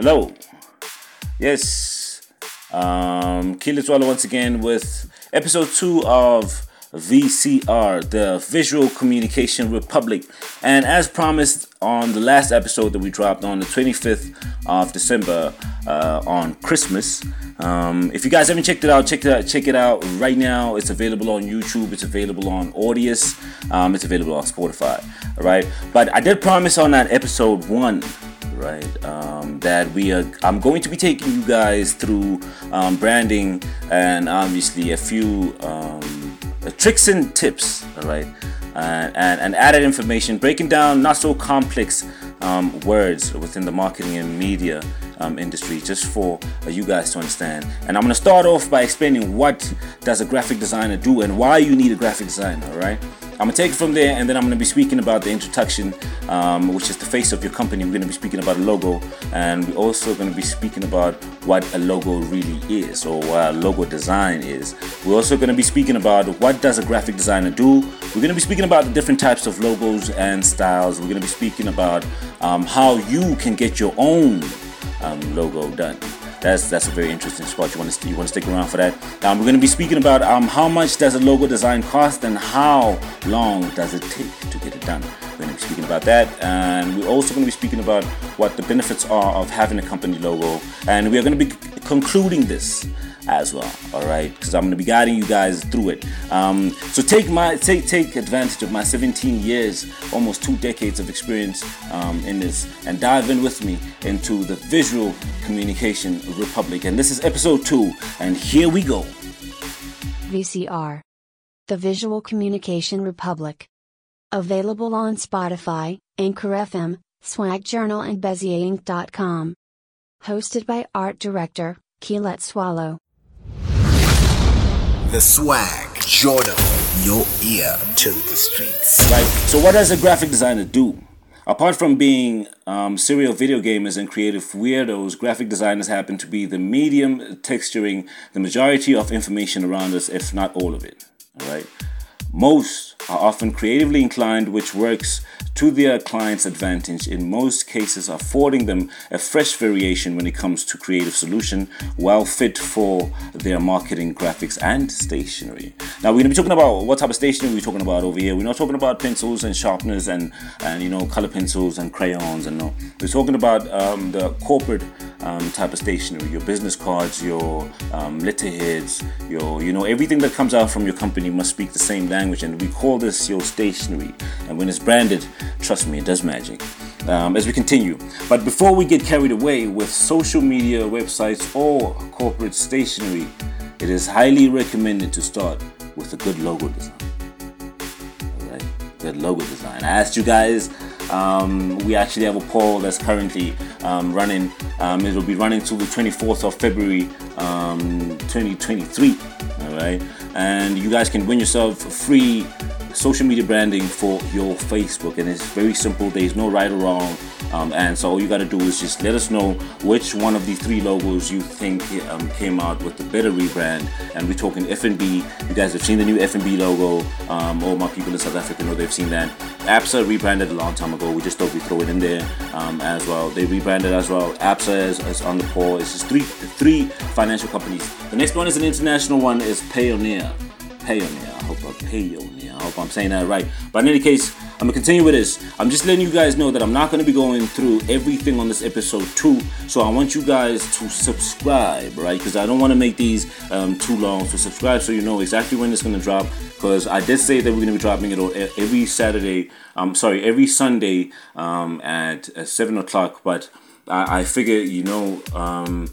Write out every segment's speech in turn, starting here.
Hello. Yes. Um, Key Letsoalo once again with episode two of VCR, the Visual Communication Republic. And as promised on the last episode that we dropped on the 25th of December uh, on Christmas, um, if you guys haven't checked it out, check it out. Check it out right now. It's available on YouTube. It's available on Audius. Um, it's available on Spotify. All right. But I did promise on that episode one right? Um, that we are. I'm going to be taking you guys through um, branding and obviously a few um, tricks and tips, all right, and, and, and added information, breaking down not so complex um, words within the marketing and media um, industry just for uh, you guys to understand. And I'm going to start off by explaining what does a graphic designer do and why you need a graphic designer, all right? I'm gonna take it from there, and then I'm gonna be speaking about the introduction, um, which is the face of your company. We're gonna be speaking about a logo, and we're also gonna be speaking about what a logo really is, or what a logo design is. We're also gonna be speaking about what does a graphic designer do. We're gonna be speaking about the different types of logos and styles. We're gonna be speaking about um, how you can get your own um, logo done that's that's a very interesting spot. You want to you want to stick around for that. Um, we're going to be speaking about um, how much does a logo design cost and how long does it take to get it done. We're going to be speaking about that, and we're also going to be speaking about what the benefits are of having a company logo, and we are going to be concluding this as well. All right, because I'm going to be guiding you guys through it. Um, so take my take take advantage of my 17 years, almost two decades of experience um, in this, and dive in with me into the visual communication republic. And this is episode two, and here we go. VCR, the Visual Communication Republic. Available on Spotify, Anchor FM, Swag Journal, and Bezierink.com. Hosted by Art Director, Key Letsoalo. The swag, Jordan, your ear to the streets. Right. So, what does a graphic designer do? Apart from being um, serial video gamers and creative weirdos, graphic designers happen to be the medium texturing the majority of information around us, if not all of it. Right. Most are often creatively inclined, which works to their client's advantage, in most cases affording them a fresh variation when it comes to creative solution, well fit for their marketing, graphics, and stationery. Now we're gonna be talking about what type of stationery we're talking about over here. We're not talking about pencils and sharpeners and and you know color pencils and crayons and no. We're talking about um, the corporate um, type of stationery, your business cards, your um, letterheads, your you know everything that comes out from your company must speak the same language, and we call this your stationery. And when it's branded Trust me, it does magic. Um, as we continue. But before we get carried away with social media, websites, or corporate stationery, it is highly recommended to start with a good logo design. Alright, good logo design. I asked you guys. Um, we actually have a poll that's currently um, running. Um, it will be running till the 24th of February, um, 2023. All right, and you guys can win yourself free social media branding for your Facebook, and it's very simple. There's no right or wrong, um, and so all you got to do is just let us know which one of the three logos you think um, came out with the better rebrand. And we're talking FNB. You guys have seen the new FNB logo. Um, all my people in South Africa know they've seen that. ABSA rebranded a long time ago. We just thought we'd throw it in there um, as well. They rebranded as well. ABSA is, is on the poll. It's just three three financial companies. The next one is an international one. Is Payoneer. Payoneer. I hope I Payoneer. I hope I'm saying that right. But in any case, I'm gonna continue with this. I'm just letting you guys know that I'm not gonna be going through everything on this episode too. So I want you guys to subscribe, right? Because I don't want to make these um, too long. So subscribe so you know exactly when it's gonna drop. Because I did say that we're gonna be dropping it every Saturday. I'm um, sorry, every Sunday um, at, at seven o'clock. But I, I figure, you know. Um,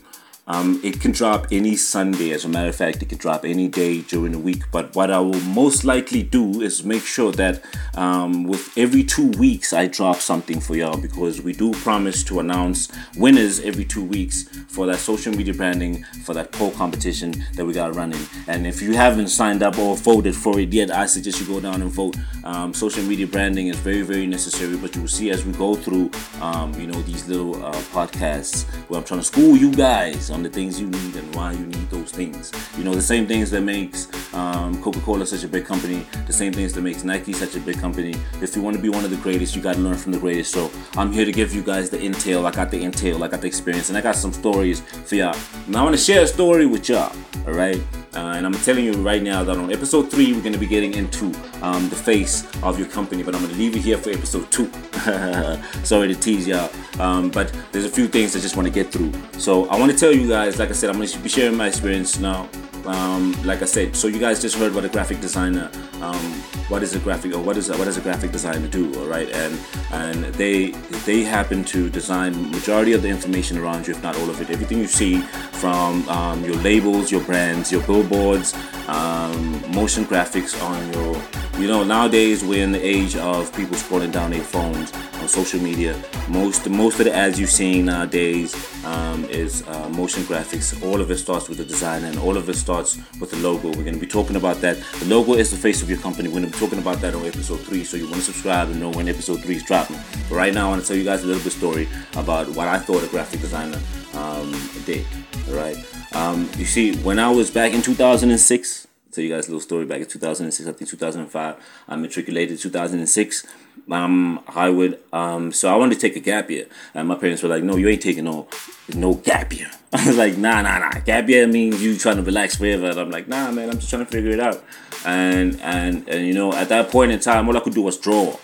um, it can drop any Sunday. As a matter of fact, it can drop any day during the week. But what I will most likely do is make sure that um, with every two weeks I drop something for y'all because we do promise to announce winners every two weeks for that social media branding for that poll competition that we got running. And if you haven't signed up or voted for it yet, I suggest you go down and vote. Um, social media branding is very very necessary. But you will see as we go through um, you know, these little uh, podcasts where I'm trying to school you guys on the things you need and why you need those things. You know, the same things that makes um, Coca-Cola such a big company, the same things that makes Nike such a big company. If you want to be one of the greatest, you got to learn from the greatest. So I'm here to give you guys the intel. I got the intel, I got the experience, and I got some stories for y'all. Now I want to share a story with y'all. All right. Uh, and I'm telling you right now that on episode three, we're going to be getting into um, the face of your company, but I'm going to leave you here for episode two. Sorry to tease y'all, um, but there's a few things I just want to get through. So I want to tell you guys, like I said, I'm going to be sharing my experience now. Um, like I said, so you guys just heard what a graphic designer, um, what is a graphic or what is a, what does a graphic designer do, all right? And and they they happen to design majority of the information around you, if not all of it. Everything you see from um, your labels, your brands, your billboards, um, motion graphics on your, you know, nowadays we're in the age of people scrolling down their phones on social media. Most most of the ads you're seeing nowadays um, is uh, motion graphics. All of it starts with the design, and all of it starts with the logo. We're going to be talking about that. The logo is the face of your company. We're going to be talking about that on episode three. So you want to subscribe and know when episode three is dropping. But right now, I want to tell you guys a little bit story about what I thought a graphic designer um, did. All right. Um, you see, when I was back in 2006 tell you guys a little story back in 2006 i think 2005 i matriculated 2006 um i would um so i wanted to take a gap year and my parents were like no you ain't taking no no gap year i was like nah nah nah gap year means you trying to relax forever and i'm like nah man i'm just trying to figure it out and and and you know at that point in time all i could do was draw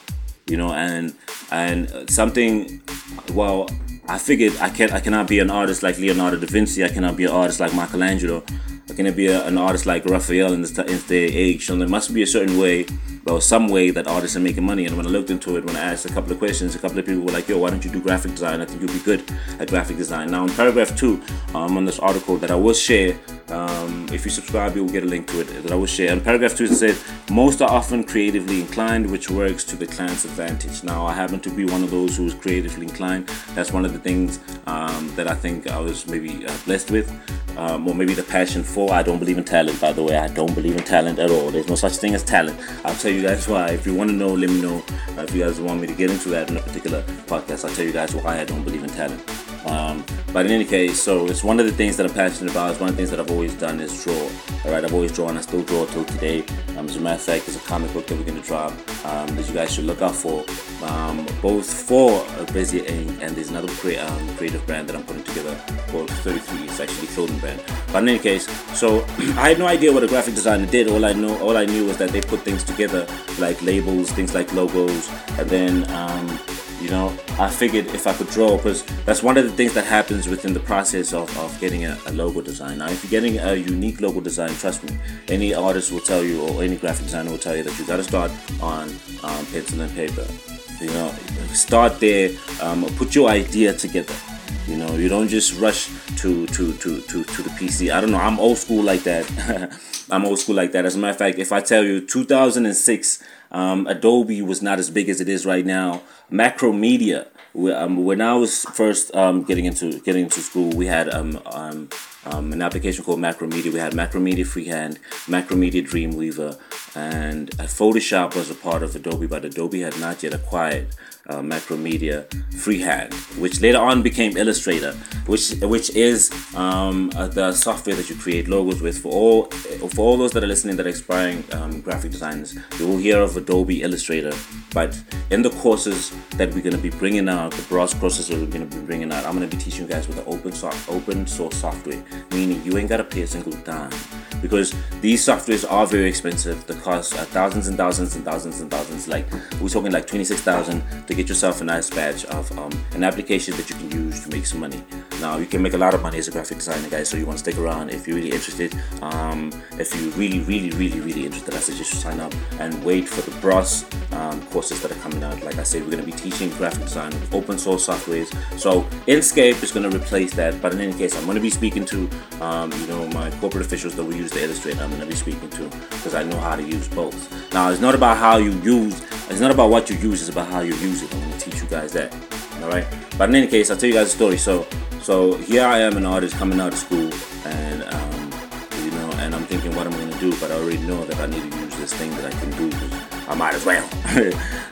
you know and and something well I figured I can I cannot be an artist like Leonardo da Vinci. I cannot be an artist like Michelangelo. I cannot be a, an artist like Raphael in this, in this day age. So there must be a certain way, or some way that artists are making money. And when I looked into it, when I asked a couple of questions, a couple of people were like, "Yo, why don't you do graphic design? I think you'll be good at graphic design." Now, in paragraph two, um, on this article that I will share, um, if you subscribe, you will get a link to it that I will share. In paragraph two, it says, "Most are often creatively inclined, which works to the client's advantage." Now, I happen to be one of those who is creatively inclined. That's one of the things um, that I think I was maybe uh, blessed with, um, or maybe the passion for. I don't believe in talent, by the way. I don't believe in talent at all. There's no such thing as talent. I'll tell you guys why. If you want to know, let me know. Uh, if you guys want me to get into that in a particular podcast, I'll tell you guys why I don't believe in talent. Um, but in any case, so it's one of the things that I'm passionate about. It's one of the things that I've always done is draw. All right, I've always drawn. I still draw till today. Um, as a matter of fact, there's a comic book that we're going to drop um, that you guys should look out for, um, both for uh, Bezier and there's another cre- um, creative brand that I'm putting together called 33. It's actually a clothing brand. But in any case, so I had no idea what a graphic designer did. All I know, all I knew was that they put things together like labels, things like logos, and then um, know i figured if i could draw because that's one of the things that happens within the process of, of getting a, a, logo design. Now if you're getting a unique logo design trust me any artist will tell you or any graphic designer will tell you that you got to start on um, pencil and paper. You know start there um, put your idea together. You know you don't just rush to to to to, to the pc i don't know i'm old school like that. I'm old school like that. As a matter of fact if i tell you 2006 um, Adobe was not as big as it is right now. Macromedia. Um, when I was first um, getting into getting into school, we had um, um, um, an application called Macromedia. We had Macromedia Freehand, Macromedia Dreamweaver, and uh, Photoshop was a part of Adobe, but Adobe had not yet acquired uh, Macromedia Freehand, which later on became Illustrator, which which is um, uh, the software that you create logos with. For all for all those that are listening that are aspiring um, graphic designers, you will hear of Adobe Illustrator. But in the courses that we're going to be bringing out, the broad courses that we're going to be bringing out, I'm going to be teaching you guys with the open source open source software, meaning you ain't got to pay a single dime because these softwares are very expensive. They cost uh, thousands and thousands and thousands and thousands. Like we're talking like twenty six thousand to get yourself a nice badge of um, an application that you can use to make some money. Now you can make a lot of money as a graphic designer, guys. So you want to stick around if you're really interested. Um, if you're really, really, really, really interested, I suggest you sign up and wait for the bros um, courses that are coming out. Like I said, we're going to be teaching graphic design with open source softwares. So Inkscape is going to replace that. But in any case, I'm going to be speaking to um, you know my corporate officials that will use the Illustrator. I'm going to be speaking to because I know how to use both. Now it's not about how you use. It's not about what you use. It's about how you use it. I'm going to teach you guys that. All right. But in any case, I'll tell you guys a story. So so here I am, an artist coming out of school, and um, you know, and I'm thinking what I'm gonna do, but I already know that I need to use this thing that I can do. I might as well.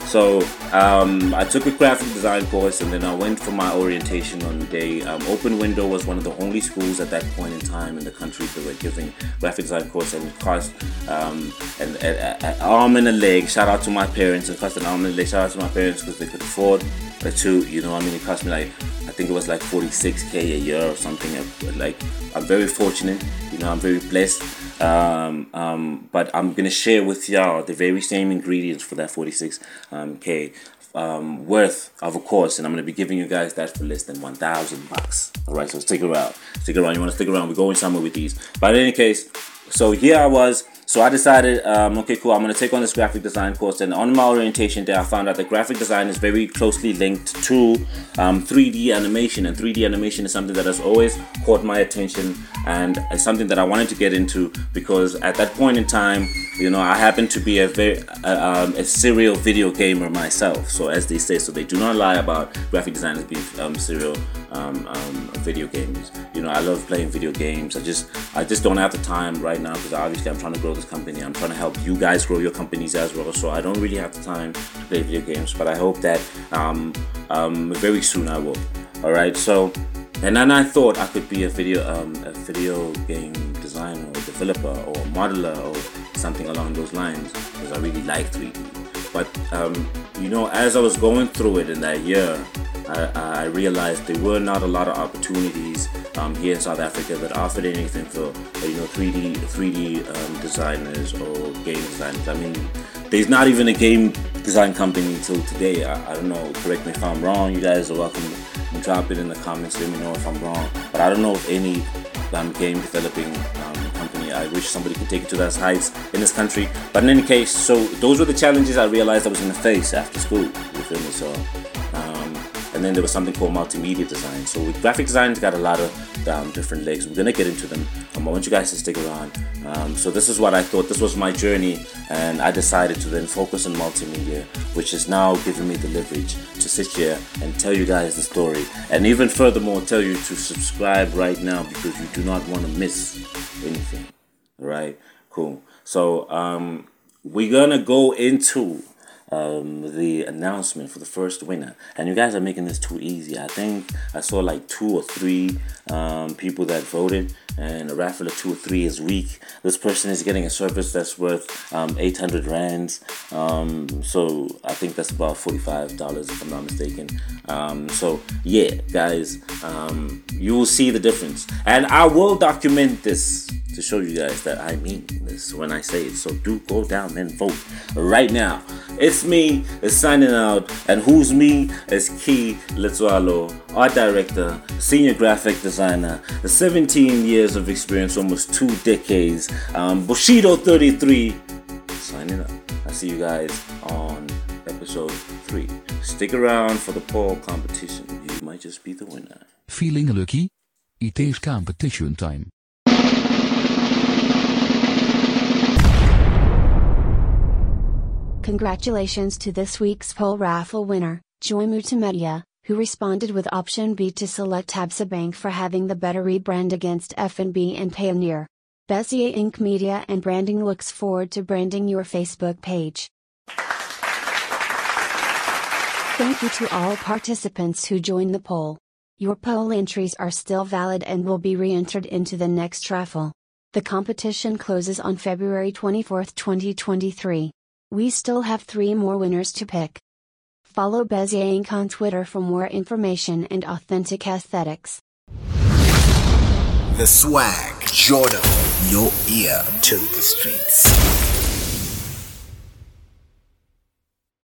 so um, I took a graphic design course and then I went for my orientation on the day. Um, Open Window was one of the only schools at that point in time in the country that were giving graphic design course and it cost um, an, an, an, arm and a leg. Shout out to my parents. It cost an arm and a leg. Shout out to my parents because they could afford it too. You know, I mean, it cost me like I think it was like 46k a year or something. Like I'm very fortunate. You know, I'm very blessed. Um, um, but I'm gonna share with y'all the very same ingredients for that 46k um, um, worth of a course, and I'm gonna be giving you guys that for less than 1,000 bucks. All right, so stick around, stick around. You wanna stick around? We're going somewhere with these. But in any case, so here I was so I decided, um, okay, cool, I'm to take on this graphic design course. And on my orientation day, I found out that graphic design is very closely linked to um, 3D animation. And 3D animation is something that has always caught my attention and it's something that I wanted to get into because at that point in time, you know, I happen to be a very uh, um, a serial video gamer myself. So as they say, so they do not lie about graphic designers being um, serial um, um, video games. You know, I love playing video games. I just I just don't have the time right now because obviously I'm trying to grow this company. I'm trying to help you guys grow your companies as well. So I don't really have the time to play video games, but I hope that um, um, very soon I will. All right, so. And then I thought I could be a video um, a video game designer or developer or modeler or something along those lines because I really like 3D. But um, you know, as I was going through it in that year, I, I realized there were not a lot of opportunities um, here in South Africa that offered anything for you know 3D 3D um, designers or game designers. I mean, there's not even a game design company until today. I, I don't know. Correct me if I'm wrong. You guys are welcome to drop it in the comments. Let me know if I'm wrong. But I don't know if any um, game developing um, company. I wish somebody could take it to those heights in this country. But in any case, so those were the challenges I realized I was going to face after school. You feel me? So and then there was something called multimedia design. So with graphic design, it's got a lot of um, different legs. We're gonna get into them. Um, I want you guys to stick around. Um, so this is what I thought. This was my journey, and I decided to then focus on multimedia, which is now giving me the leverage to sit here and tell you guys the story, and even furthermore, tell you to subscribe right now because you do not want to miss anything. Right, cool. So um, we're gonna go into um, the announcement for the first winner. And you guys are making this too easy. I think I saw like two or three um, people that voted, and a raffle of two or three is weak. This person is getting a service that's worth um, 800 rands. Um, so I think that's about $45 if I'm not mistaken. Um, so yeah, guys, um, you will see the difference. And I will document this to show you guys that I mean this when I say it. So do go down and vote right now. It's me, it's signing out, and who's me? It's Key Letsoalo, art director, senior graphic designer, 17 years of experience, almost two decades. Um, Bushido 33, signing up. I see you guys on episode 3. Stick around for the poll competition. You might just be the winner. Feeling lucky? It is competition time. Congratulations to this week's poll raffle winner, Joy Multimedia, who responded with option B to select Absa Bank for having the better rebrand against FNB and Payoneer. Bezierink Media and Branding looks forward to branding your Facebook page. Thank you to all participants who joined the poll. Your poll entries are still valid and will be re entered into the next raffle. The competition closes on February 24, 2023. We still have three more winners to pick. Follow Bezierink on Twitter for more information and authentic aesthetics. The swag, Jordan, your ear to the streets.